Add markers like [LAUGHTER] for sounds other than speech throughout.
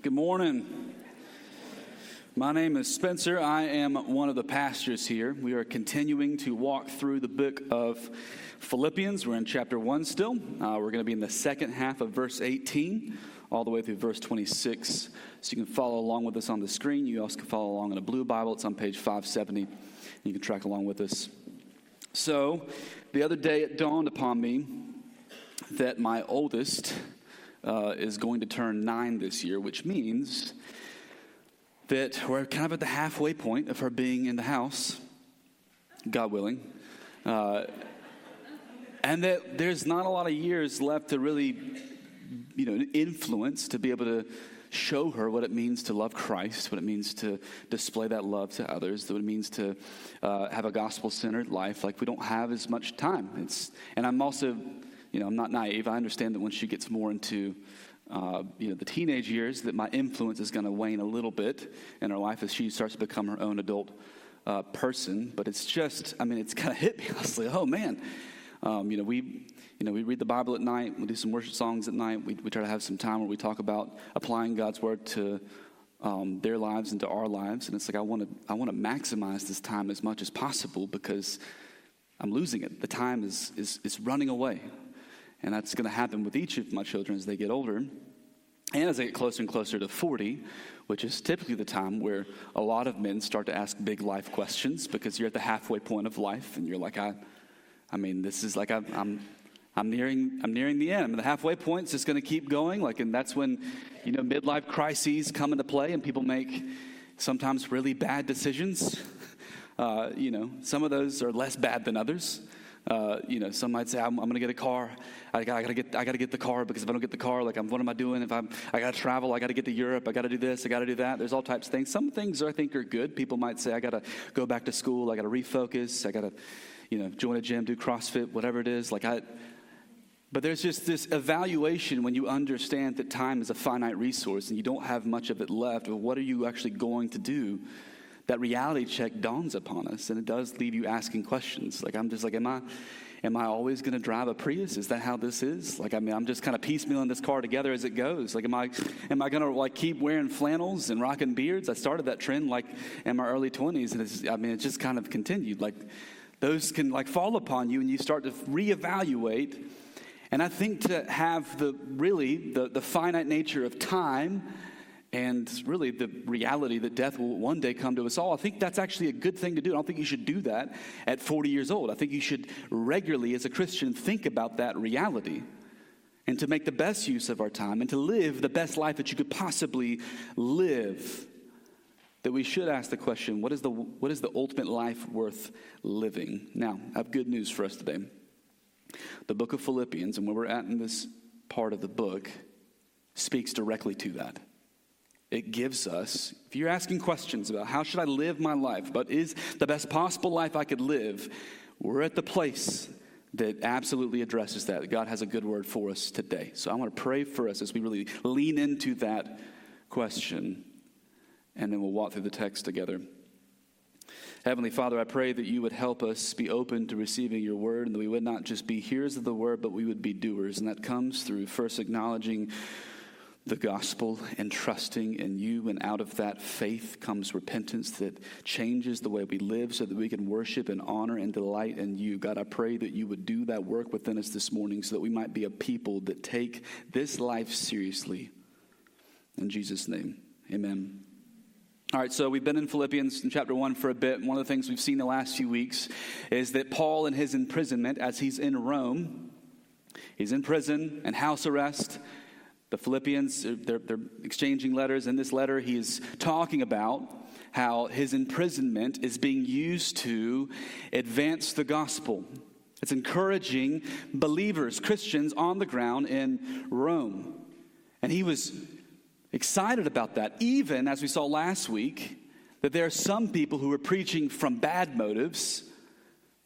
Good morning. My name is Spencer. I am one of the pastors here. We are continuing to walk through the book of Philippians. We're in chapter 1 still. Uh, we're going to be in the second half of verse 18 all the way through verse 26. So you can follow along with us on the screen. You also can follow along in a blue Bible. It's on page 570. You can track along with us. So the other day it dawned upon me that my oldest uh, is going to turn nine this year, which means that we're kind of at the halfway point of her being in the house, God willing. Uh, and that there's not a lot of years left to really, you know, influence to be able to show her what it means to love Christ, what it means to display that love to others, what it means to uh, have a gospel centered life. Like we don't have as much time. It's, and I'm also you know, I'm not naive. I understand that when she gets more into, uh, you know, the teenage years, that my influence is going to wane a little bit in her life as she starts to become her own adult uh, person. But it's just, I mean, it's kind of hit me. I was like, oh man, um, you know, we, you know, we read the Bible at night. We do some worship songs at night. We, we try to have some time where we talk about applying God's word to um, their lives and to our lives. And it's like I want to, I want to maximize this time as much as possible because I'm losing it. The time is is is running away. And that's going to happen with each of my children as they get older. And as they get closer and closer to 40, which is typically the time where a lot of men start to ask big life questions because you're at the halfway point of life and you're like, I, I mean, this is like I'm, I'm, I'm nearing, I'm nearing the end. I mean, the halfway point is just going to keep going. Like, and that's when, you know, midlife crises come into play and people make sometimes really bad decisions. Uh, you know, some of those are less bad than others. Uh, you know, some might say, I'm, I'm going to get a car. I, I got to get, get the car because if I don't get the car, like, I'm, what am I doing? If I'm, I got to travel, I got to get to Europe, I got to do this, I got to do that. There's all types of things. Some things I think are good. People might say, I got to go back to school, I got to refocus, I got to, you know, join a gym, do CrossFit, whatever it is. Like, I, but there's just this evaluation when you understand that time is a finite resource and you don't have much of it left. What are you actually going to do that reality check dawns upon us and it does leave you asking questions. Like i'm just like am i am i always going to drive a prius? Is that how this is? Like i mean i'm just kind of piecemealing this car together as it goes. Like am i am i going to like keep wearing flannels and rocking beards? I started that trend like in my early 20s and it's i mean it just kind of continued. Like those can like fall upon you and you start to reevaluate. And i think to have the really the, the finite nature of time and really the reality that death will one day come to us all. I think that's actually a good thing to do. I don't think you should do that at 40 years old. I think you should regularly, as a Christian, think about that reality and to make the best use of our time and to live the best life that you could possibly live. That we should ask the question what is the, what is the ultimate life worth living? Now, I have good news for us today. The book of Philippians, and where we're at in this part of the book, speaks directly to that it gives us if you're asking questions about how should i live my life but is the best possible life i could live we're at the place that absolutely addresses that. God has a good word for us today. So i want to pray for us as we really lean into that question and then we'll walk through the text together. Heavenly Father, I pray that you would help us be open to receiving your word and that we would not just be hearers of the word, but we would be doers. And that comes through first acknowledging the gospel and trusting in you. And out of that faith comes repentance that changes the way we live so that we can worship and honor and delight in you. God, I pray that you would do that work within us this morning so that we might be a people that take this life seriously. In Jesus' name, amen. All right, so we've been in Philippians in chapter 1 for a bit. One of the things we've seen the last few weeks is that Paul, in his imprisonment, as he's in Rome, he's in prison and house arrest the Philippians, uh, they're, they're exchanging letters. In this letter, he is talking about how his imprisonment is being used to advance the gospel. It's encouraging believers, Christians on the ground in Rome. And he was excited about that, even as we saw last week, that there are some people who are preaching from bad motives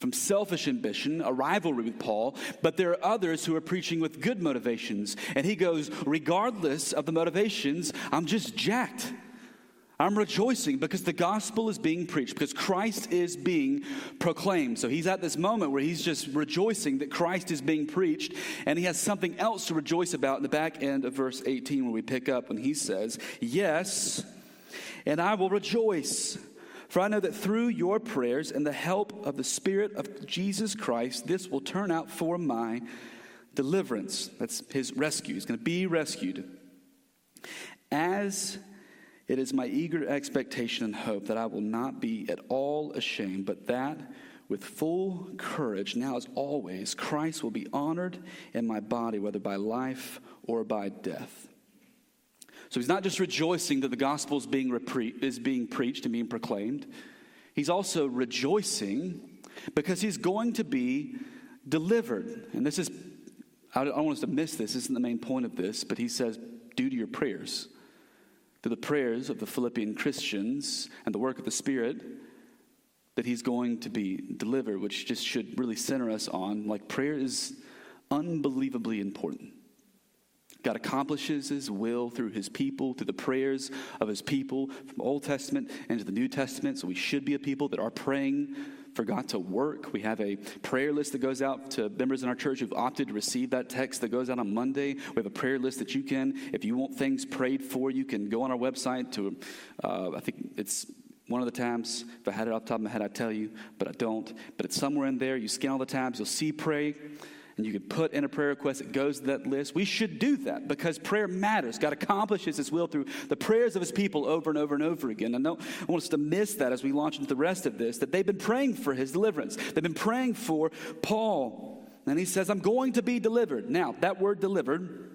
from selfish ambition, a rivalry with Paul, but there are others who are preaching with good motivations. And he goes, regardless of the motivations, I'm just jacked. I'm rejoicing because the gospel is being preached, because Christ is being proclaimed. So he's at this moment where he's just rejoicing that Christ is being preached, and he has something else to rejoice about in the back end of verse 18 where we pick up when he says, Yes, and I will rejoice. For I know that through your prayers and the help of the Spirit of Jesus Christ, this will turn out for my deliverance. That's his rescue. He's going to be rescued. As it is my eager expectation and hope that I will not be at all ashamed, but that with full courage, now as always, Christ will be honored in my body, whether by life or by death. So he's not just rejoicing that the gospel is being, repre- is being preached and being proclaimed, he's also rejoicing because he's going to be delivered. And this is, I don't want us to miss this, this isn't the main point of this, but he says, due to your prayers to the prayers of the Philippian Christians and the work of the Spirit that he's going to be delivered, which just should really center us on like prayer is unbelievably important. God accomplishes his will through his people, through the prayers of his people from Old Testament into the New Testament. So we should be a people that are praying for God to work. We have a prayer list that goes out to members in our church who've opted to receive that text that goes out on Monday. We have a prayer list that you can, if you want things prayed for, you can go on our website to, uh, I think it's one of the tabs. If I had it off the top of my head, I'd tell you, but I don't. But it's somewhere in there. You scan all the tabs, you'll see pray and you can put in a prayer request that goes to that list. We should do that because prayer matters. God accomplishes His will through the prayers of His people over and over and over again. And I, want us to miss that as we launch into the rest of this, that they've been praying for His deliverance. They've been praying for Paul. And he says, I'm going to be delivered. Now, that word delivered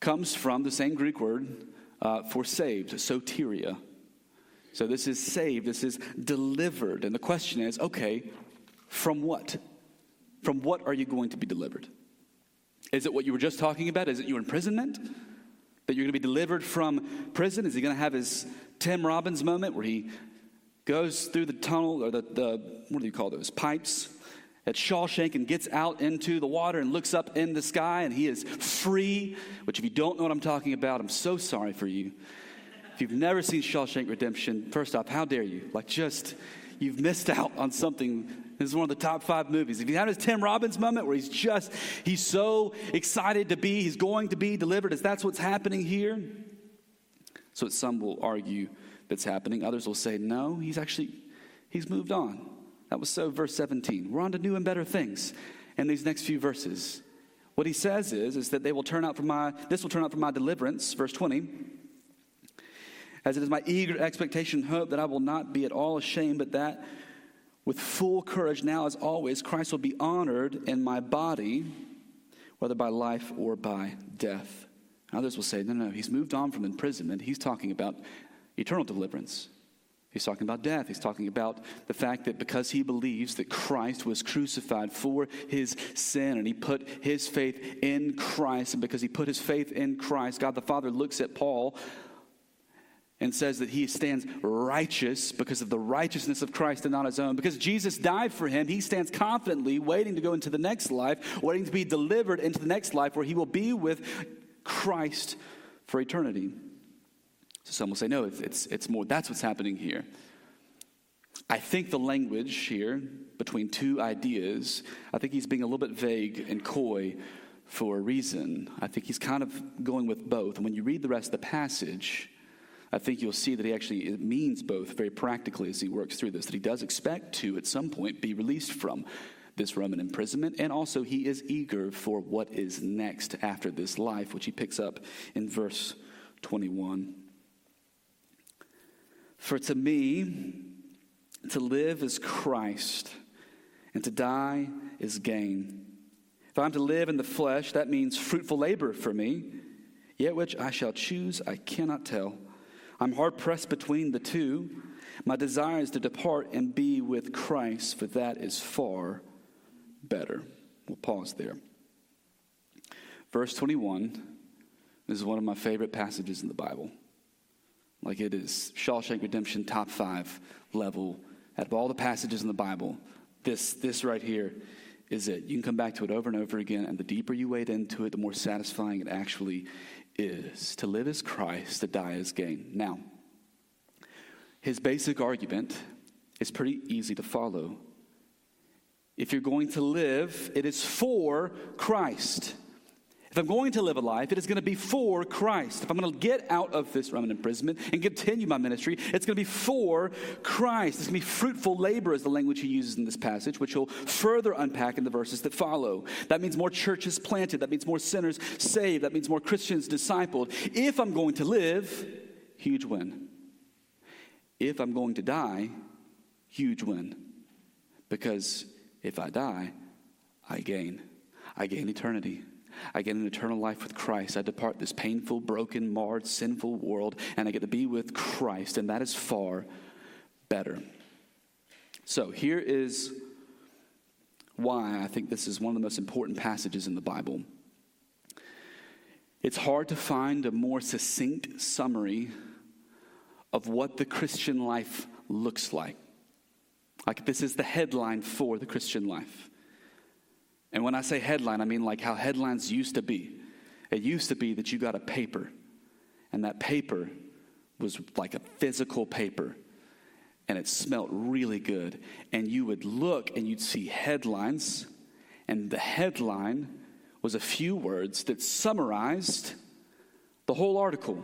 comes from the same Greek word uh, for saved, soteria. So this is saved, this is delivered. And the question is okay, from what? From what are you going to be delivered? Is it what you were just talking about? Is it your imprisonment? That you're going to be delivered from prison? Is he going to have his Tim Robbins moment where he goes through the tunnel or the, the what do you call those pipes at Shawshank and gets out into the water and looks up in the sky and he is free? Which, if you don't know what I'm talking about, I'm so sorry for you. If you've never seen Shawshank Redemption, first off, how dare you? Like, just you've missed out on something. This is one of the top five movies. If you have his Tim Robbins moment where he's just, he's so excited to be, he's going to be delivered, is that's what's happening here? So some will argue that's happening. Others will say, no, he's actually, he's moved on. That was so verse 17. We're on to new and better things in these next few verses. What he says is, is that they will turn out for my, this will turn out for my deliverance, verse 20 as it is my eager expectation and hope that I will not be at all ashamed, but that with full courage, now as always, Christ will be honored in my body, whether by life or by death. Others will say, no, no, he's moved on from imprisonment. He's talking about eternal deliverance. He's talking about death. He's talking about the fact that because he believes that Christ was crucified for his sin and he put his faith in Christ, and because he put his faith in Christ, God the Father looks at Paul and says that he stands righteous because of the righteousness of Christ and not his own. Because Jesus died for him, he stands confidently waiting to go into the next life, waiting to be delivered into the next life where he will be with Christ for eternity. So some will say, no, it's, it's, it's more. That's what's happening here. I think the language here between two ideas, I think he's being a little bit vague and coy for a reason. I think he's kind of going with both. And when you read the rest of the passage, I think you'll see that he actually means both very practically as he works through this, that he does expect to, at some point, be released from this Roman imprisonment, and also he is eager for what is next after this life, which he picks up in verse 21. For to me, to live is Christ, and to die is gain. If I'm to live in the flesh, that means fruitful labor for me, yet which I shall choose, I cannot tell. I'm hard pressed between the two. My desire is to depart and be with Christ, for that is far better. We'll pause there. Verse 21 is one of my favorite passages in the Bible. Like it is Shawshank Redemption top five level. Out of all the passages in the Bible, this, this right here is it. You can come back to it over and over again, and the deeper you wade into it, the more satisfying it actually is to live as Christ, to die as gain. Now, his basic argument is pretty easy to follow. If you're going to live, it is for Christ. If I'm going to live a life, it is going to be for Christ. If I'm going to get out of this Roman imprisonment and continue my ministry, it's going to be for Christ. It's going to be fruitful labor, is the language he uses in this passage, which he'll further unpack in the verses that follow. That means more churches planted. That means more sinners saved. That means more Christians discipled. If I'm going to live, huge win. If I'm going to die, huge win. Because if I die, I gain. I gain eternity. I get an eternal life with Christ. I depart this painful, broken, marred, sinful world, and I get to be with Christ, and that is far better. So here is why I think this is one of the most important passages in the Bible. It's hard to find a more succinct summary of what the Christian life looks like. Like, this is the headline for the Christian life. And when I say headline, I mean like how headlines used to be. It used to be that you got a paper, and that paper was like a physical paper, and it smelled really good. And you would look and you'd see headlines, and the headline was a few words that summarized the whole article.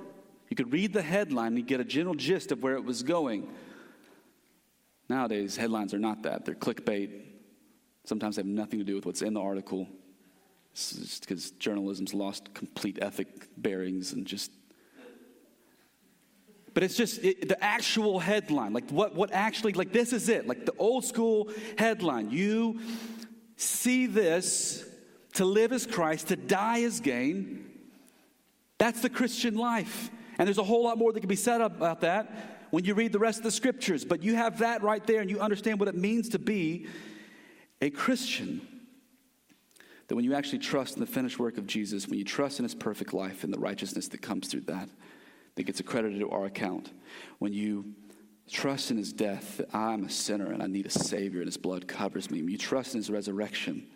You could read the headline and get a general gist of where it was going. Nowadays, headlines are not that. They're clickbait, sometimes they have nothing to do with what's in the article. because journalism's lost complete ethic bearings and just. But it's just it, the actual headline, like what, what actually, like this is it, like the old school headline. You see this to live as Christ, to die as gain. That's the Christian life. And there's a whole lot more that can be said about that when you read the rest of the scriptures. But you have that right there and you understand what it means to be a Christian. That when you actually trust in the finished work of Jesus, when you trust in his perfect life and the righteousness that comes through that, that gets accredited to our account, when you trust in his death, that I'm a sinner and I need a Savior and his blood covers me, when you trust in his resurrection,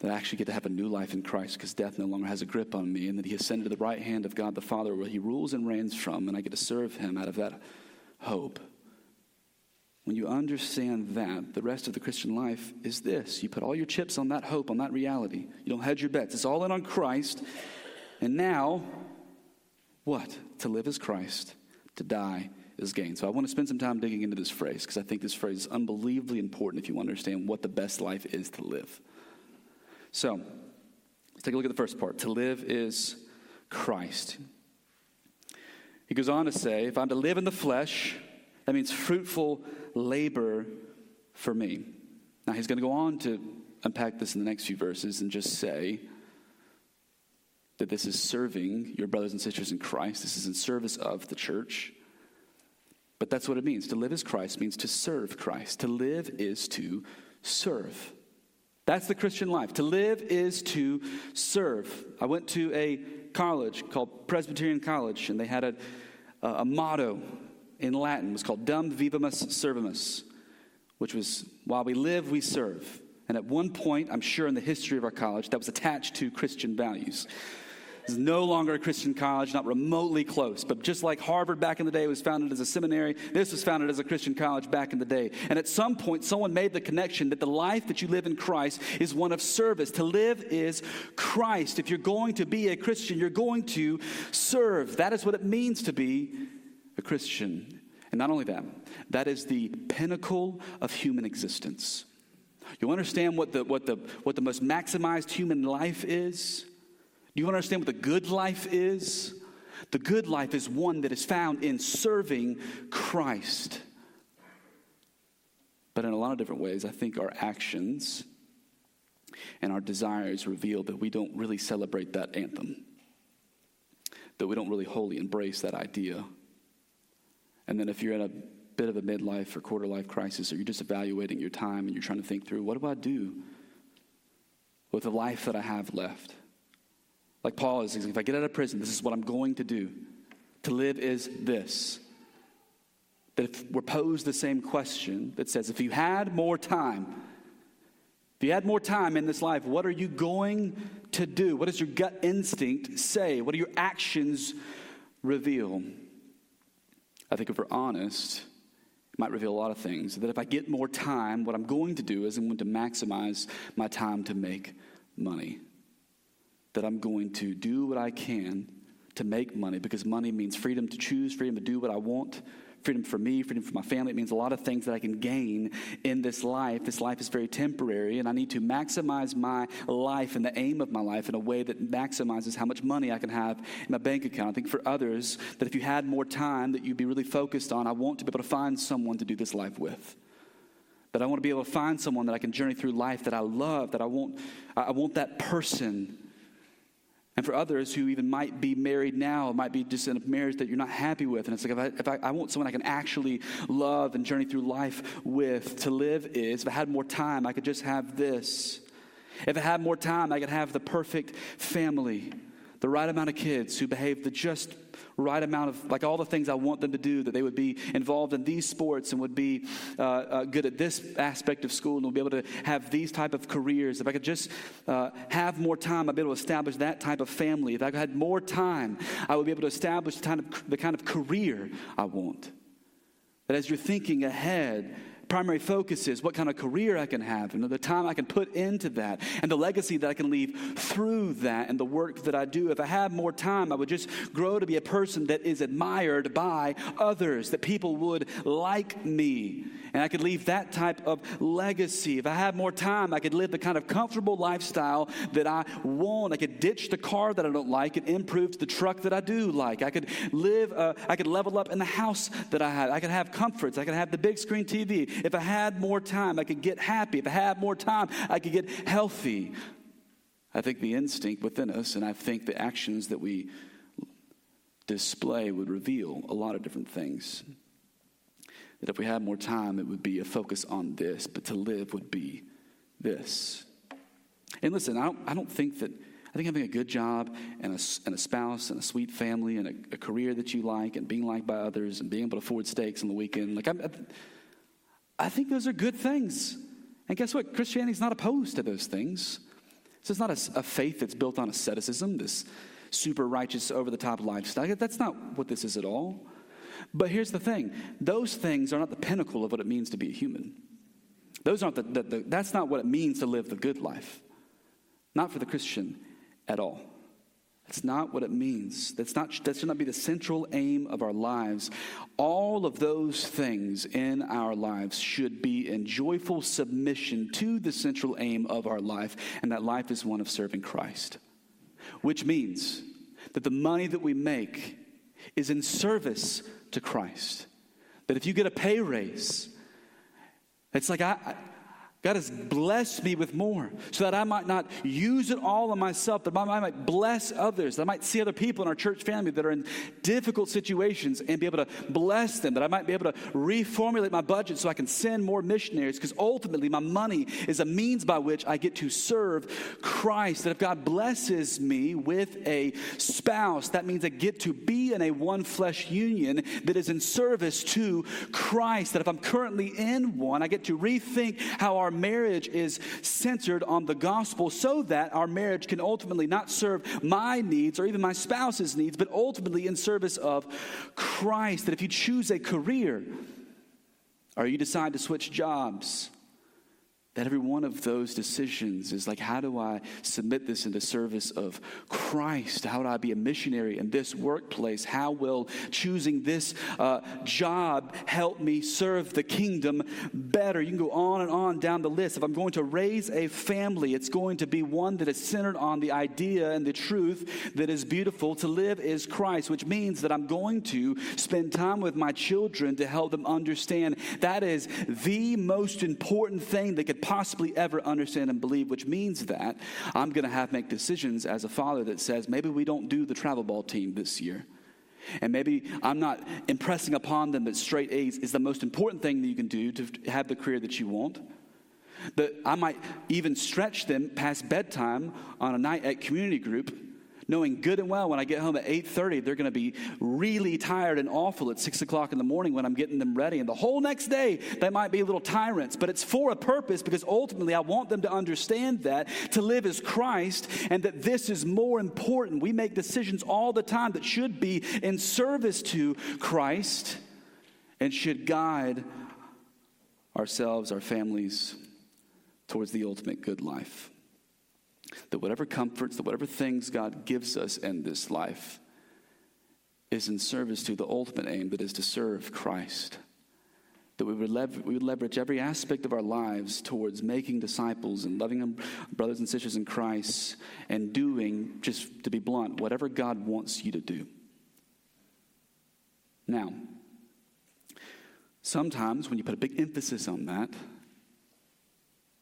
that I actually get to have a new life in Christ because death no longer has a grip on me, and that he ascended to the right hand of God the Father where he rules and reigns from, and I get to serve him out of that hope. When you understand that, the rest of the Christian life is this. You put all your chips on that hope, on that reality. You don't hedge your bets. It's all in on Christ. And now, what? To live is Christ, to die is gain. So I want to spend some time digging into this phrase because I think this phrase is unbelievably important if you understand what the best life is to live. So, let's take a look at the first part. To live is Christ. He goes on to say, if I'm to live in the flesh, that means fruitful labor for me. Now, he's going to go on to unpack this in the next few verses and just say that this is serving your brothers and sisters in Christ. This is in service of the church. But that's what it means. To live as Christ means to serve Christ. To live is to serve. That's the Christian life. To live is to serve. I went to a college called Presbyterian College, and they had a, a motto in Latin was called Dum Vivimus Servimus, which was while we live, we serve. And at one point, I'm sure in the history of our college, that was attached to Christian values. It's no longer a Christian college, not remotely close. But just like Harvard back in the day was founded as a seminary, this was founded as a Christian college back in the day. And at some point, someone made the connection that the life that you live in Christ is one of service. To live is Christ. If you're going to be a Christian, you're going to serve. That is what it means to be a Christian. And not only that, that is the pinnacle of human existence. You understand what the, what the, what the most maximized human life is? Do you understand what the good life is? The good life is one that is found in serving Christ. But in a lot of different ways, I think our actions and our desires reveal that we don't really celebrate that anthem, that we don't really wholly embrace that idea. And then if you're in a bit of a midlife or quarter life crisis, or you're just evaluating your time and you're trying to think through, what do I do with the life that I have left? Like Paul is, saying, if I get out of prison, this is what I'm going to do. To live is this. That if we're posed the same question that says, if you had more time, if you had more time in this life, what are you going to do? What does your gut instinct say? What do your actions reveal? I think if we're honest, it might reveal a lot of things. That if I get more time, what I'm going to do is I'm going to maximize my time to make money. That I'm going to do what I can to make money because money means freedom to choose, freedom to do what I want, freedom for me, freedom for my family. It means a lot of things that I can gain in this life. This life is very temporary, and I need to maximize my life and the aim of my life in a way that maximizes how much money I can have in my bank account. I think for others, that if you had more time, that you'd be really focused on, I want to be able to find someone to do this life with that I want to be able to find someone that I can journey through life that I love, that I want, I want that person and for others who even might be married now, might be just in a marriage that you're not happy with. And it's like, if I, if I, I want someone I can actually love and journey through life with, to live is, if I had more time, I could just have this. If I had more time, I could have the perfect family, the right amount of kids who behave the just right amount of, like all the things I want them to do, that they would be involved in these sports and would be uh, uh, good at this aspect of school and would be able to have these type of careers. If I could just uh, have more time, I'd be able to establish that type of family. If I had more time, I would be able to establish the kind of, the kind of career I want. That as you're thinking ahead, primary focus is what kind of career I can have and the time I can put into that and the legacy that I can leave through that and the work that I do. If I had more time, I would just grow to be a person that is admired by others, that people would like me. And I could leave that type of legacy. If I had more time, I could live the kind of comfortable lifestyle that I want. I could ditch the car that I don't like and improve to the truck that I do like. I could live, uh, I could level up in the house that I have. I could have comforts. I could have the big screen TV. If I had more time, I could get happy. If I had more time, I could get healthy. I think the instinct within us, and I think the actions that we display would reveal a lot of different things. That if we had more time, it would be a focus on this, but to live would be this. And listen, I don't, I don't think that, I think having a good job and a, and a spouse and a sweet family and a, a career that you like and being liked by others and being able to afford steaks on the weekend, like, I, I think those are good things. And guess what? Christianity is not opposed to those things. So it's not a, a faith that's built on asceticism, this super righteous, over the top lifestyle. That's not what this is at all. But here's the thing those things are not the pinnacle of what it means to be a human. Those aren't the, the, the that's not what it means to live the good life. Not for the Christian at all. That's not what it means. That's not, that should not be the central aim of our lives. All of those things in our lives should be in joyful submission to the central aim of our life, and that life is one of serving Christ. Which means that the money that we make is in service to Christ. That if you get a pay raise, it's like I, God has blessed me with more so that I might not use it all on myself, but I might bless others, that I might see other people in our church family that are in difficult situations and be able to bless them, that I might be able to reformulate my budget so I can send more missionaries, because ultimately my money is a means by which I get to serve Christ. That if God blesses me with a spouse, that means I get to be in a one flesh union that is in service to Christ. That if I'm currently in one, I get to rethink how our marriage is centered on the gospel so that our marriage can ultimately not serve my needs or even my spouse's needs, but ultimately in service of Christ. That if you choose a career or you decide to switch jobs, that every one of those decisions is like, how do I submit this into service of Christ? How do I be a missionary in this workplace? How will choosing this uh, job help me serve the kingdom better? You can go on and on down the list. If I'm going to raise a family, it's going to be one that is centered on the idea and the truth that is beautiful. To live is Christ, which means that I'm going to spend time with my children to help them understand that is the most important thing that could possibly ever understand and believe, which means that I'm going to have to make decisions as a father that says, maybe we don't do the travel ball team this year. And maybe I'm not impressing upon them that straight A's is the most important thing that you can do to have the career that you want. That I might even stretch them past bedtime on a night at community group knowing good and well when I get home at 8:30, they're going to be really tired and awful at six o'clock in the morning when I'm getting them ready. And the whole next day, they might be little tyrants, but it's for a purpose because ultimately I want them to understand that to live as Christ and that this is more important. We make decisions all the time that should be in service to Christ. and should guide ourselves, our families, towards the ultimate good life. That whatever comforts, that whatever things God gives us in this life is in service to the ultimate aim that is to serve Christ. That we would, we would leverage every aspect of our lives towards making disciples and loving our brothers and sisters in Christ and doing, just to be blunt, whatever God wants you to do. Now, sometimes when you put a big emphasis on that,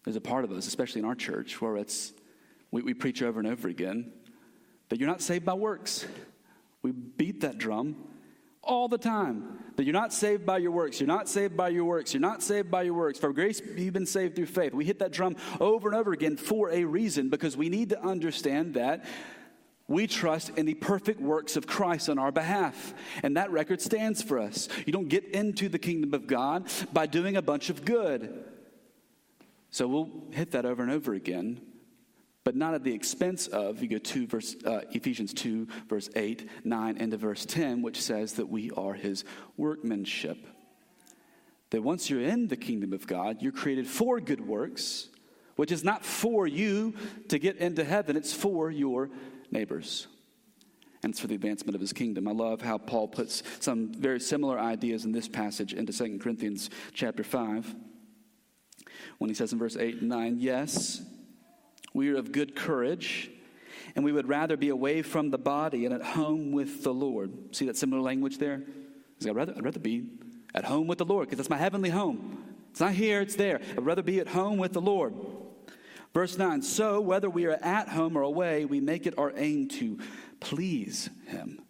there's a part of us, especially in our church, where it's we, we preach over and over again that you're not saved by works. We beat that drum all the time that you're not saved by your works. You're not saved by your works. You're not saved by your works. For grace, you've been saved through faith. We hit that drum over and over again for a reason because we need to understand that we trust in the perfect works of Christ on our behalf. And that record stands for us. You don't get into the kingdom of God by doing a bunch of good. So we'll hit that over and over again but not at the expense of, you go to verse, uh, Ephesians 2, verse 8, 9, into verse 10, which says that we are his workmanship. That once you're in the kingdom of God, you're created for good works, which is not for you to get into heaven, it's for your neighbors. And it's for the advancement of his kingdom. I love how Paul puts some very similar ideas in this passage into 2 Corinthians chapter 5. When he says in verse 8 and 9, Yes, we are of good courage, and we would rather be away from the body and at home with the Lord. See that similar language there? I'd rather, I'd rather be at home with the Lord because that's my heavenly home. It's not here, it's there. I'd rather be at home with the Lord. Verse 9 So, whether we are at home or away, we make it our aim to please Him.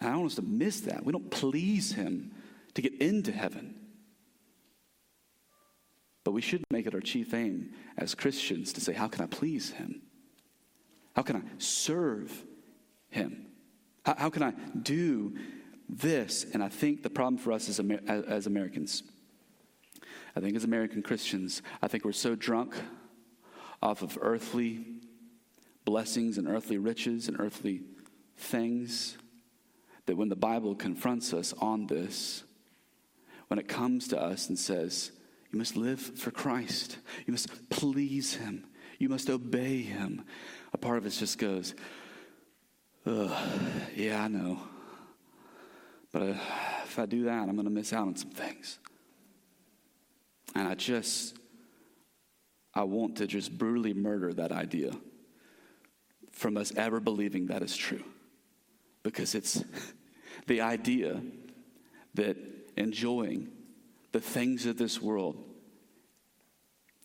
And I don't want us to miss that. We don't please Him to get into heaven. But we should make it our chief aim as Christians to say, how can I please Him? How can I serve Him? How, how can I do this? And I think the problem for us as, Amer- as Americans, I think as American Christians, I think we're so drunk off of earthly blessings and earthly riches and earthly things that when the Bible confronts us on this, when it comes to us and says, you must live for Christ. You must please Him. You must obey Him. A part of us just goes, yeah, I know. But uh, if I do that, I'm going to miss out on some things. And I just, I want to just brutally murder that idea from us ever believing that is true. Because it's [LAUGHS] the idea that enjoying the things of this world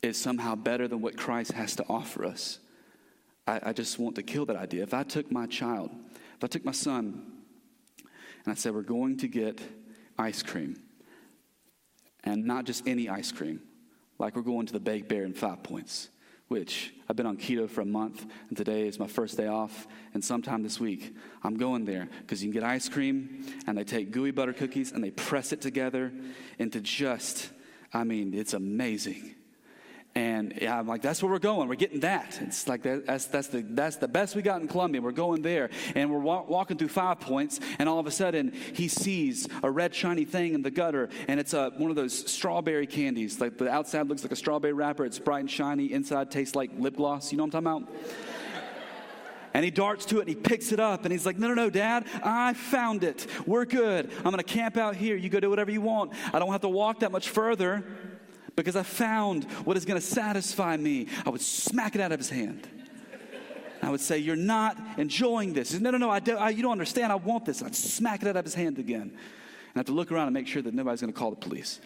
is somehow better than what Christ has to offer us. I, I, just want to kill that idea. If I took my child, if I took my son, and I said, We're going to get ice cream, and not just any ice cream, like we're going to the Baked Bear in Five Points, which I've been on keto for a month, and today is my first day off. And sometime this week, I'm going there because you can get ice cream, and they take gooey butter cookies and they press it together into just, I mean, it's amazing. And I'm like, that's where we're going. We're getting that. It's like that's, that's, the, that's the best we got in Columbia. We're going there. And we're wa- walking through five points, and all of a sudden, he sees a red, shiny thing in the gutter, and it's a, one of those strawberry candies. Like the outside looks like a strawberry wrapper, it's bright and shiny. Inside tastes like lip gloss. You know what I'm talking about? [LAUGHS] And he darts to it and he picks it up and he's like, No, no, no, Dad, I found it. We're good. I'm going to camp out here. You go do whatever you want. I don't have to walk that much further because I found what is going to satisfy me. I would smack it out of his hand. I would say, You're not enjoying this. No, no, no, I don't, I, you don't understand. I want this. I'd smack it out of his hand again. And I have to look around and make sure that nobody's going to call the police.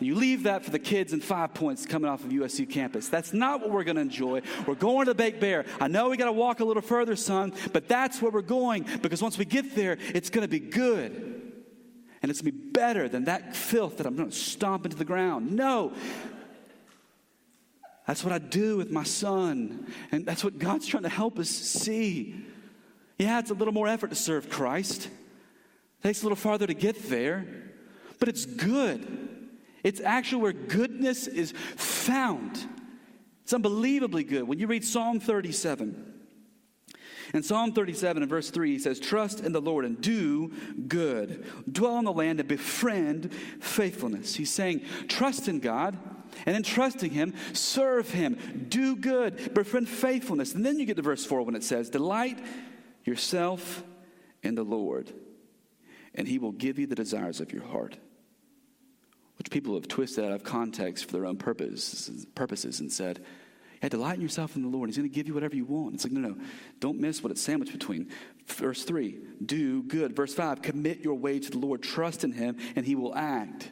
You leave that for the kids and five points coming off of USC campus. That's not what we're going to enjoy. We're going to the Baked Bear. I know we got to walk a little further, son, but that's where we're going because once we get there, it's going to be good and it's going to be better than that filth that I'm going to stomp into the ground. No. That's what I do with my son. And that's what God's trying to help us see. Yeah, it's a little more effort to serve Christ. It takes a little farther to get there, but it's good. It's actually where goodness is found. It's unbelievably good. When you read Psalm 37, In Psalm 37 and verse 3, he says, Trust in the Lord and do good. Dwell on the land and befriend faithfulness. He's saying, Trust in God. And in trusting Him, serve Him, do good, befriend faithfulness. And then you get to verse 4 when it says, Delight yourself in the Lord, and He will give you the desires of your heart. Which people have twisted out of context for their own purposes, purposes and said, yeah, delight in yourself in the Lord. He's going to give you whatever you want. It's like, no, no, don't miss what it's sandwiched between. Verse 3, do good. Verse 5, commit your way to the Lord. Trust in Him, and He will act.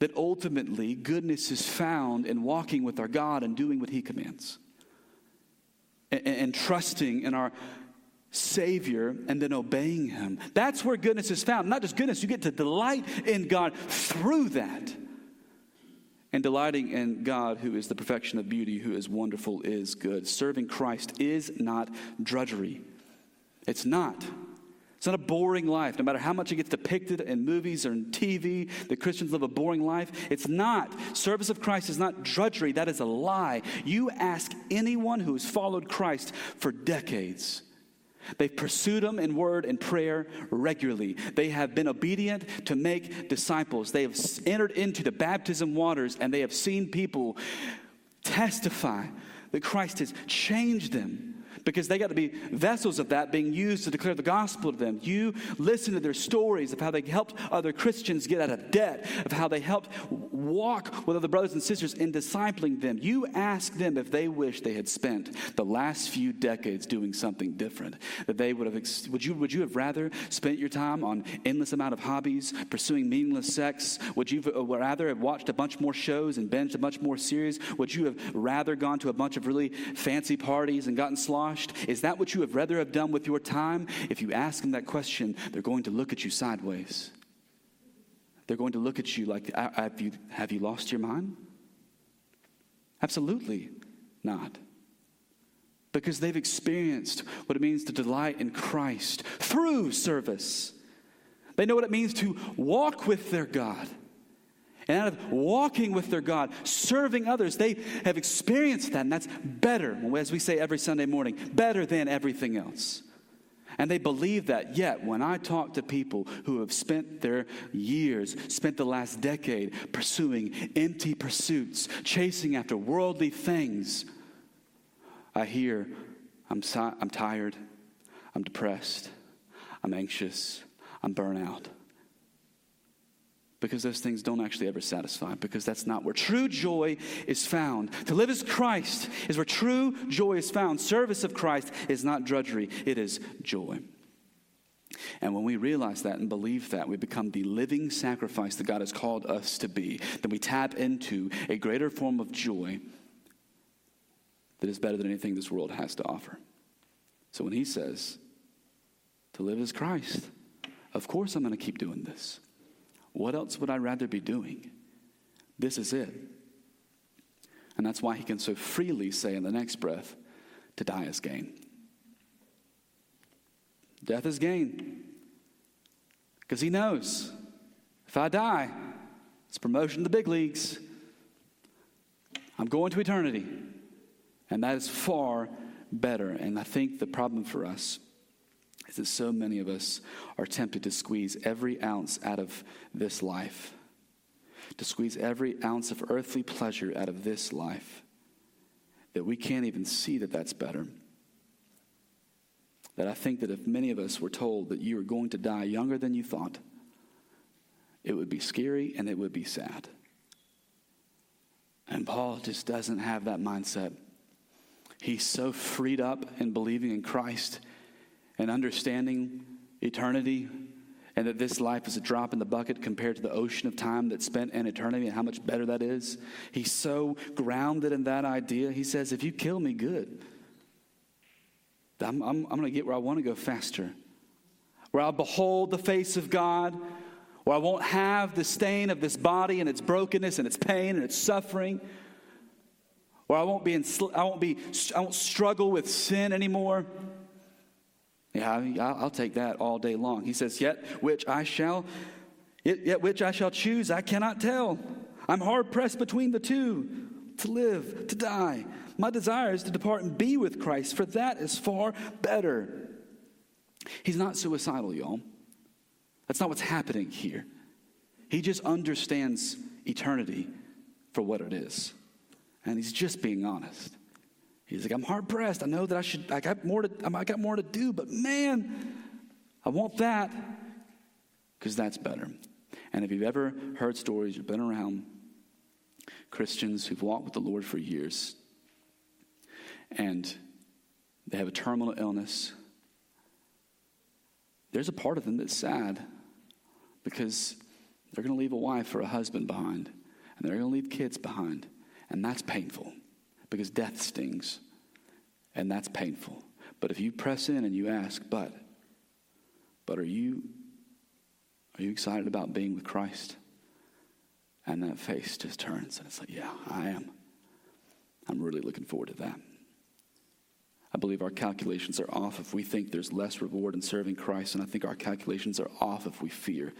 That ultimately, goodness is found in walking with our God and doing what He commands. And, and trusting in our Savior and then obeying Him. That's where goodness is found. Not just goodness, you get to delight in God through that and delighting in God, who is the perfection of beauty, who is wonderful, is good. Serving Christ is not drudgery. It's not. It's not a boring life. No matter how much it gets depicted in movies or in TV, the Christians live a boring life. It's not. Service of Christ is not drudgery. That is a lie. You ask anyone who has followed Christ for decades They've pursued him in word and prayer regularly. They have been obedient to make disciples. They have entered into the baptism waters and they have seen people testify that Christ has changed them because they got to be vessels of that being used to declare the gospel to them. You listen to their stories of how they helped other Christians get out of debt, of how they helped walk with other brothers and sisters in discipling them. You ask them if they wish they had spent the last few decades doing something different. That they would have, would you, would you have rather spent your time on endless amount of hobbies, pursuing meaningless sex? Would you uh, rather have watched a bunch more shows and binged a bunch more series? Would you have rather gone to a bunch of really fancy parties and gotten sloshed? Is that what you would rather have done with your time? If you ask them that question, they're going to look at you sideways. They're going to look at you like, have you, have you lost your mind? Absolutely not. Because they've experienced what it means to delight in Christ through service. They know what it means to walk with their God. And out of walking with their God, serving others, they have experienced that, and that's better, as we say every Sunday morning, better than everything else. And they believe that. Yet, when I talk to people who have spent their years, spent the last decade pursuing empty pursuits, chasing after worldly things, I hear, I'm, si- I'm tired, I'm depressed, I'm anxious, I'm burnt out because those things don't actually ever satisfy, because that's not where true joy is found. To live as Christ is where true joy is found. Service of Christ is not drudgery, it is joy. And when we realize that and believe that, we become the living sacrifice that God has called us to be. Then we tap into a greater form of joy that is better than anything this world has to offer. So when He says, to live as Christ, of course I'm going to keep doing this. What else would I rather be doing? This is it. And that's why he can so freely say in the next breath, to die is gain. Death is gain. Because he knows if I die, it's promotion to the big leagues. I'm going to eternity. And that is far better. And I think the problem for us is that so many of us are tempted to squeeze every ounce out of this life, to squeeze every ounce of earthly pleasure out of this life, that we can't even see that that's better. That I think that if many of us were told that you are going to die younger than you thought, it would be scary and it would be sad. And Paul just doesn't have that mindset. He's so freed up in believing in Christ and understanding eternity and that this life is a drop in the bucket compared to the ocean of time that's spent in eternity and how much better that is. He's so grounded in that idea. He says, If you kill me, good. I'm, I'm, I'm going to get where I want to go faster, where I'll behold the face of God, where I won't have the stain of this body and its brokenness and its pain and its suffering, where I won't be, in, I won't be, I won't struggle with sin anymore. Yeah, I'll take that all day long. He says, Yet which I shall, yet which I shall choose, I cannot tell. I'm hard pressed between the two to live, to die. My desire is to depart and be with Christ, for that is far better. He's not suicidal, y'all. That's not what's happening here. He just understands eternity for what it is. And he's just being honest. He's like, I'm hard pressed. I know that I should, I got more to, I got more to do, but man, I want that because that's better. And if you've ever heard stories, you've been around Christians who've walked with the Lord for years, and they have a terminal illness, there's a part of them that's sad because they're going to leave a wife or a husband behind, and they're going to leave kids behind, and that's painful because death stings, and that's painful. But if you press in and you ask, but, but are you, are you excited about being with Christ? And that face just turns, and it's like, yeah, I am. I'm really looking forward to that. I believe our calculations are off if we think there's less reward in serving Christ, and I think our calculations are off if we fear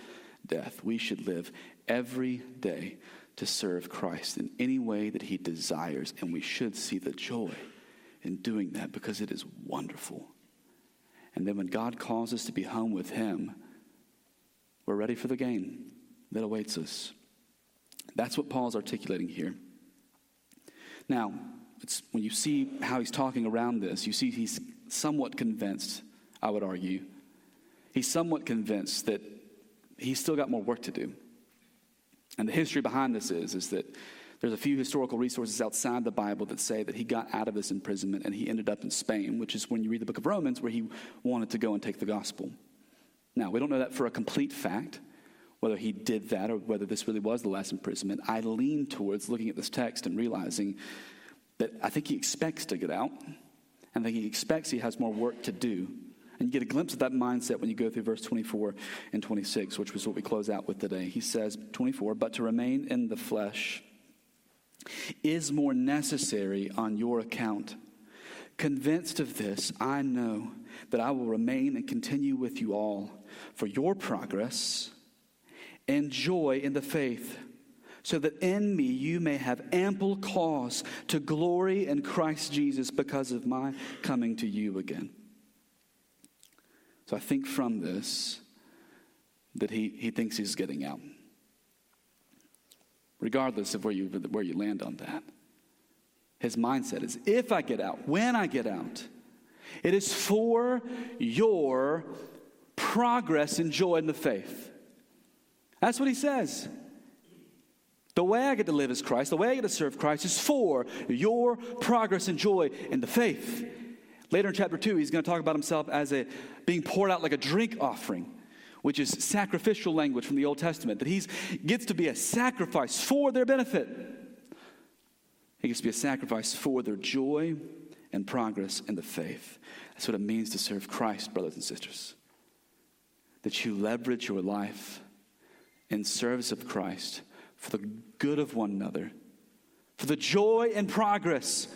death. We should live every day to serve Christ in any way that He desires, and we should see the joy in doing that because it is wonderful. And then when God calls us to be home with Him, we're ready for the game that awaits us. That's what Paul's articulating here. Now, when you see how he's talking around this, you see he's somewhat convinced, I would argue. He's somewhat convinced that he's still got more work to do. And the history behind this is, is that there's a few historical resources outside the Bible that say that he got out of this imprisonment and he ended up in Spain, which is when you read the book of Romans, where he wanted to go and take the gospel. Now, we don't know that for a complete fact, whether he did that or whether this really was the last imprisonment. I lean towards looking at this text and realizing that I think he expects to get out, and that he expects he has more work to do and you get a glimpse of that mindset when you go through verse 24 and 26, which was what we close out with today. He says, 24, but to remain in the flesh is more necessary on your account. Convinced of this, I know that I will remain and continue with you all for your progress and joy in the faith, so that in me you may have ample cause to glory in Christ Jesus because of my coming to you again. So I think from this that he, he thinks he's getting out. Regardless of where you, where you land on that. His mindset is if I get out, when I get out, it is for your progress and joy in the faith. That's what he says. The way I get to live as Christ, the way I get to serve Christ is for your progress and joy in the faith. Later in chapter 2, he's going to talk about himself as a being poured out like a drink offering, which is sacrificial language from the Old Testament, that he gets to be a sacrifice for their benefit. He gets to be a sacrifice for their joy and progress in the faith. That's what it means to serve Christ, brothers and sisters. That you leverage your life in service of Christ for the good of one another, for the joy and progress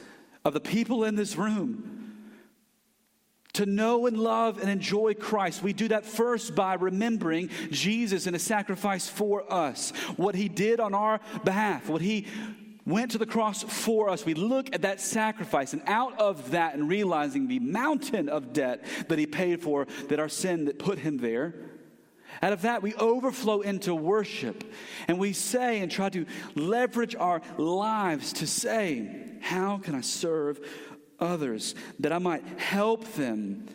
of the people in this room to know and love and enjoy Christ, we do that first by remembering Jesus and his sacrifice for us, what he did on our behalf, what he went to the cross for us. We look at that sacrifice, and out of that, and realizing the mountain of debt that he paid for, that our sin that put him there. Out of that, we overflow into worship and we say and try to leverage our lives to say, How can I serve others, that I might help them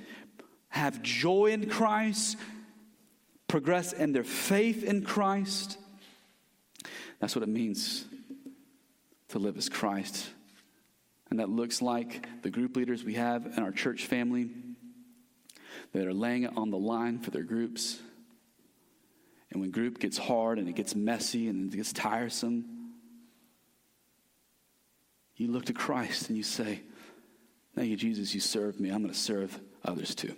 have joy in Christ, progress in their faith in Christ. That's what it means to live as Christ. And that looks like the group leaders we have in our church family that are laying it on the line for their groups. And when group gets hard and it gets messy and it gets tiresome, you look to Christ and you say, Thank you, Jesus, you served me. I'm going to serve others too.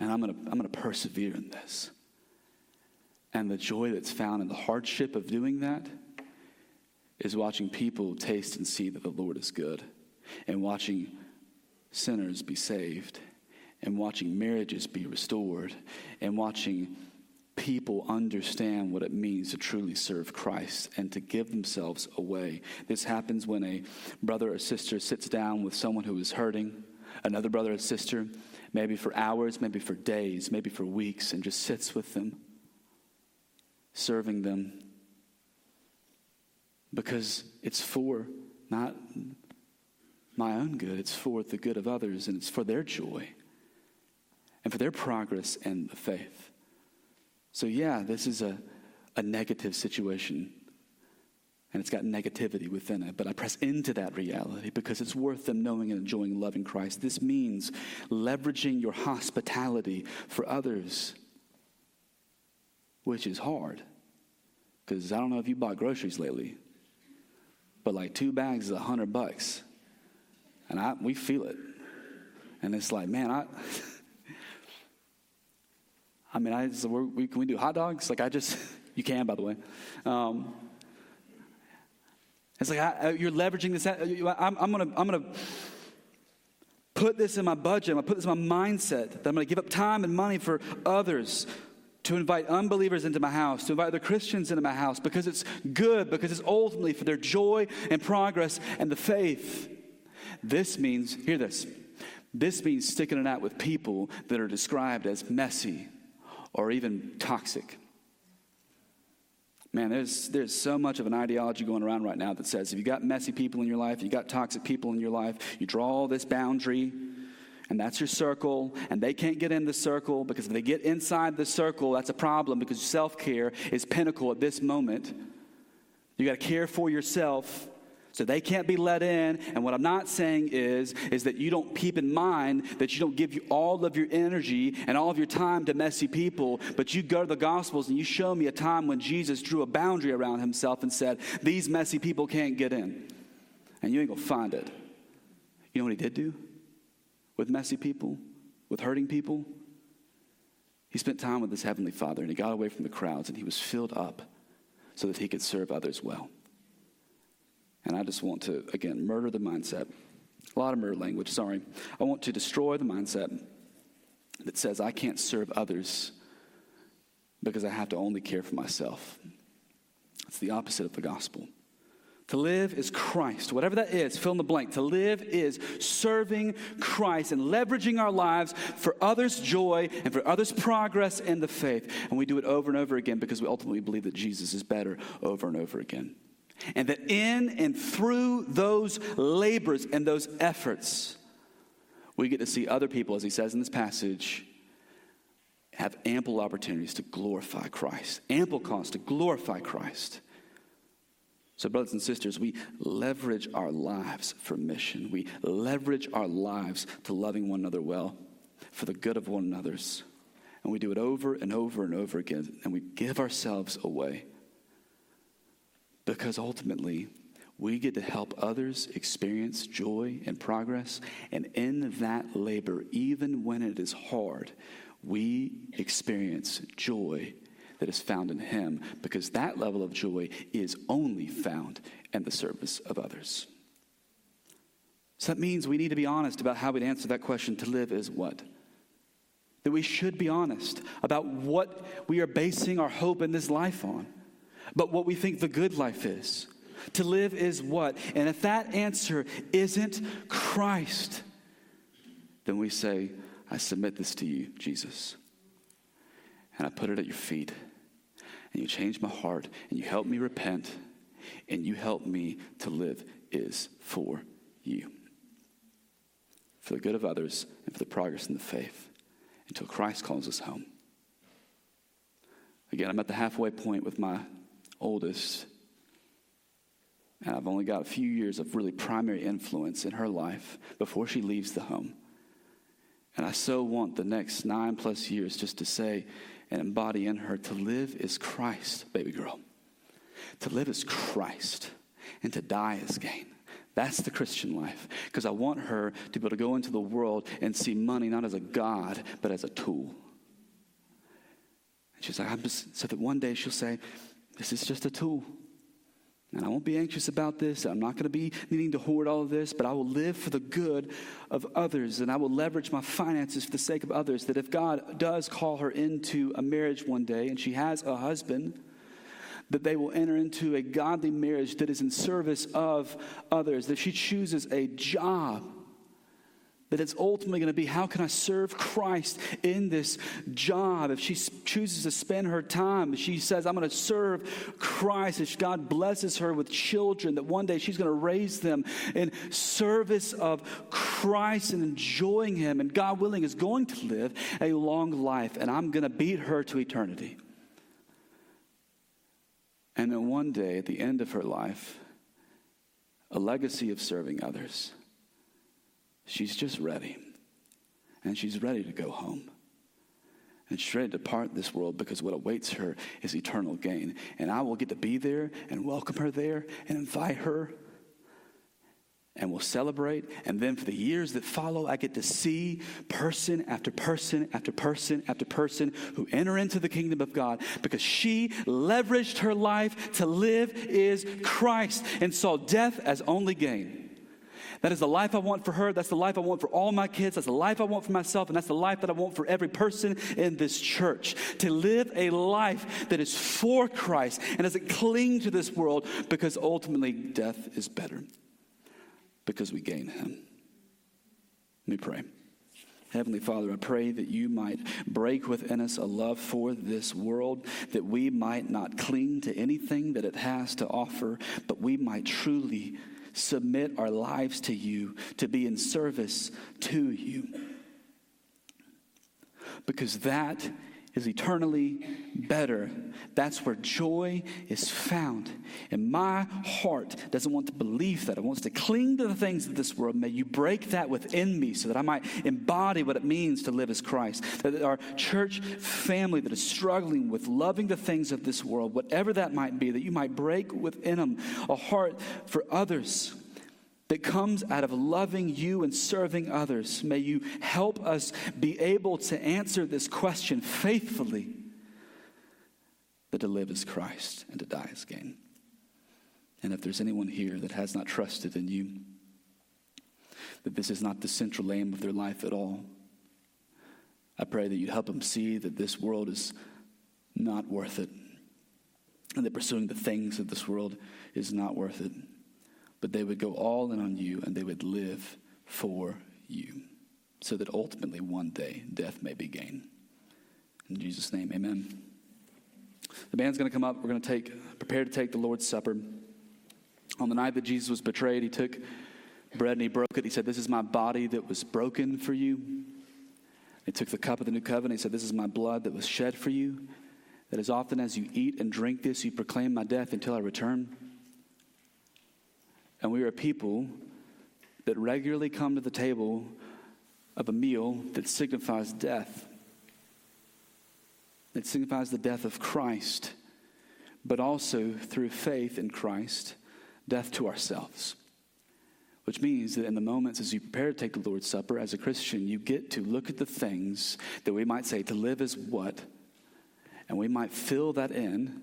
And I'm going to, I'm going to persevere in this. And the joy that's found in the hardship of doing that is watching people taste and see that the Lord is good, and watching sinners be saved, and watching marriages be restored, and watching people understand what it means to truly serve Christ and to give themselves away. This happens when a brother or sister sits down with someone who is hurting, another brother or sister, maybe for hours, maybe for days, maybe for weeks, and just sits with them, serving them. Because it's for not my own good, it's for the good of others, and it's for their joy and for their progress in the faith. So, yeah, this is a, a negative situation. And it's got negativity within it. But I press into that reality because it's worth them knowing and enjoying loving Christ. This means leveraging your hospitality for others, which is hard. Because I don't know if you bought groceries lately, but like two bags is a hundred bucks. And I, we feel it. And it's like, man, I. [LAUGHS] I mean, I, so we, can we do hot dogs? Like, I just, [LAUGHS] you can, by the way. Um, it's like I, you're leveraging this. I'm, I'm going to I'm gonna put this in my budget. I'm going to put this in my mindset that I'm going to give up time and money for others to invite unbelievers into my house, to invite other Christians into my house because it's good, because it's ultimately for their joy and progress and the faith. This means, hear this, this means sticking it out with people that are described as messy, or even toxic. Man, there's, there's so much of an ideology going around right now that says if you got messy people in your life, you got toxic people in your life, you draw this boundary, and that's your circle, and they can't get in the circle because if they get inside the circle, that's a problem because self care is pinnacle at this moment. You got to care for yourself so they can't be let in. And what I'm not saying is, is that you don't keep in mind that you don't give you all of your energy and all of your time to messy people, but you go to the Gospels and you show me a time when Jesus drew a boundary around himself and said, These messy people can't get in. And you ain't gonna find it. You know what he did do with messy people, with hurting people? He spent time with his heavenly Father and he got away from the crowds and he was filled up so that he could serve others well. And I just want to, again, murder the mindset. A lot of murder language, sorry. I want to destroy the mindset that says I can't serve others because I have to only care for myself. It's the opposite of the gospel. To live is Christ. Whatever that is, fill in the blank. To live is serving Christ and leveraging our lives for others' joy and for others' progress in the faith. And we do it over and over again because we ultimately believe that Jesus is better over and over again. And that in and through those labors and those efforts, we get to see other people, as he says in this passage, have ample opportunities to glorify Christ, ample cause to glorify Christ. So, brothers and sisters, we leverage our lives for mission. We leverage our lives to loving one another well for the good of one another's. And we do it over and over and over again, and we give ourselves away because ultimately, we get to help others experience joy and progress. And in that labor, even when it is hard, we experience joy that is found in Him because that level of joy is only found in the service of others. So that means we need to be honest about how we'd answer that question to live is what? That we should be honest about what we are basing our hope in this life on but what we think the good life is. To live is what? And if that answer isn't Christ, then we say, I submit this to you, Jesus. And I put it at your feet. And you change my heart. And you help me repent. And you help me to live is for you. For the good of others and for the progress in the faith until Christ calls us home. Again, I'm at the halfway point with my oldest, and I've only got a few years of really primary influence in her life before she leaves the home. And I so want the next nine plus years just to say and embody in her to live is Christ, baby girl. To live is Christ, and to die is gain. That's the Christian life. Because I want her to be able to go into the world and see money not as a God, but as a tool. And she's like, I'm just, so that one day she'll say, this is just a tool. And I won't be anxious about this. I'm not going to be needing to hoard all of this, but I will live for the good of others. And I will leverage my finances for the sake of others. That if God does call her into a marriage one day and she has a husband, that they will enter into a godly marriage that is in service of others. That she chooses a job that it's ultimately going to be how can I serve Christ in this job? If she chooses to spend her time, she says, I'm going to serve Christ. If God blesses her with children, that one day she's going to raise them in service of Christ and enjoying Him, and God willing, is going to live a long life, and I'm going to beat her to eternity. And then one day, at the end of her life, a legacy of serving others She's just ready. And she's ready to go home. And she's ready to depart this world because what awaits her is eternal gain. And I will get to be there and welcome her there and invite her. And we'll celebrate. And then for the years that follow, I get to see person after person after person after person who enter into the kingdom of God because she leveraged her life to live is Christ and saw death as only gain. That is the life I want for her. That's the life I want for all my kids. That's the life I want for myself. And that's the life that I want for every person in this church. To live a life that is for Christ and doesn't cling to this world because ultimately death is better because we gain Him. Let me pray. Heavenly Father, I pray that you might break within us a love for this world, that we might not cling to anything that it has to offer, but we might truly submit our lives to you, to be in service to you. Because that is eternally better. That's where joy is found. And my heart doesn't want to believe that. It wants to cling to the things of this world. May you break that within me so that I might embody what it means to live as Christ. That our church family that is struggling with loving the things of this world, whatever that might be, that you might break within them a heart for others that comes out of loving you and serving others. May you help us be able to answer this question faithfully that to live as Christ and to die as gain. And if there's anyone here that has not trusted in you, that this is not the central aim of their life at all, I pray that you help them see that this world is not worth it, and that pursuing the things of this world is not worth it but they would go all in on you and they would live for you so that ultimately one day death may be gain. In Jesus' name, amen. The band's going to come up. We're going to take, prepare to take the Lord's Supper. On the night that Jesus was betrayed, he took bread and he broke it. He said, This is my body that was broken for you. He took the cup of the new covenant. He said, This is my blood that was shed for you. That as often as you eat and drink this, you proclaim my death until I return. And we are a people that regularly come to the table of a meal that signifies death. It signifies the death of Christ, but also through faith in Christ, death to ourselves. Which means that in the moments as you prepare to take the Lord's Supper as a Christian, you get to look at the things that we might say to live as what, and we might fill that in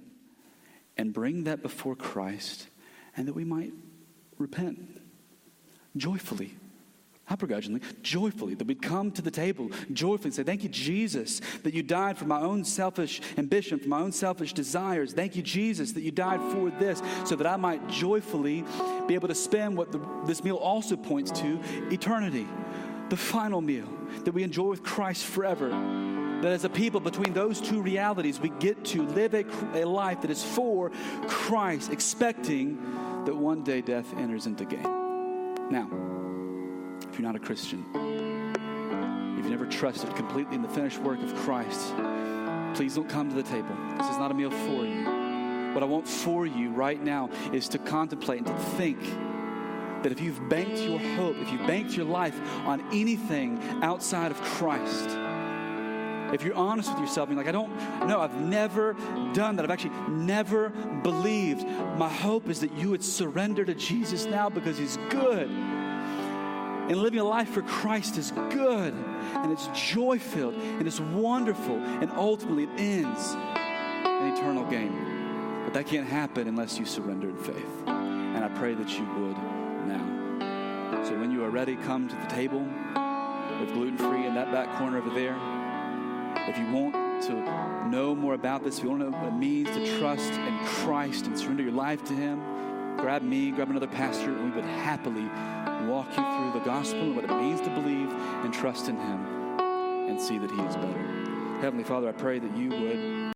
and bring that before Christ, and that we might repent joyfully. Not begrudgingly, joyfully, that we'd come to the table joyfully and say, Thank you, Jesus, that you died for my own selfish ambition, for my own selfish desires. Thank you, Jesus, that you died for this, so that I might joyfully be able to spend what the, this meal also points to eternity, the final meal that we enjoy with Christ forever. That as a people, between those two realities, we get to live a, a life that is for Christ, expecting that one day death enters into gain. Now, if you're not a Christian, if you've never trusted completely in the finished work of Christ, please don't come to the table. This is not a meal for you. What I want for you right now is to contemplate and to think that if you've banked your hope, if you've banked your life on anything outside of Christ, if you're honest with yourself, you're like, I don't know, I've never done that. I've actually never believed. My hope is that you would surrender to Jesus now because He's good. And living a life for Christ is good, and it's joy filled, and it's wonderful, and ultimately it ends in eternal gain. But that can't happen unless you surrender in faith. And I pray that you would now. So when you are ready, come to the table with gluten free in that back corner over there. If you want to know more about this, if you want to know what it means to trust in Christ and surrender your life to Him, grab me, grab another pastor, and we would happily walk you through the gospel and what it means to believe and trust in Him and see that He is better. Heavenly Father, I pray that you would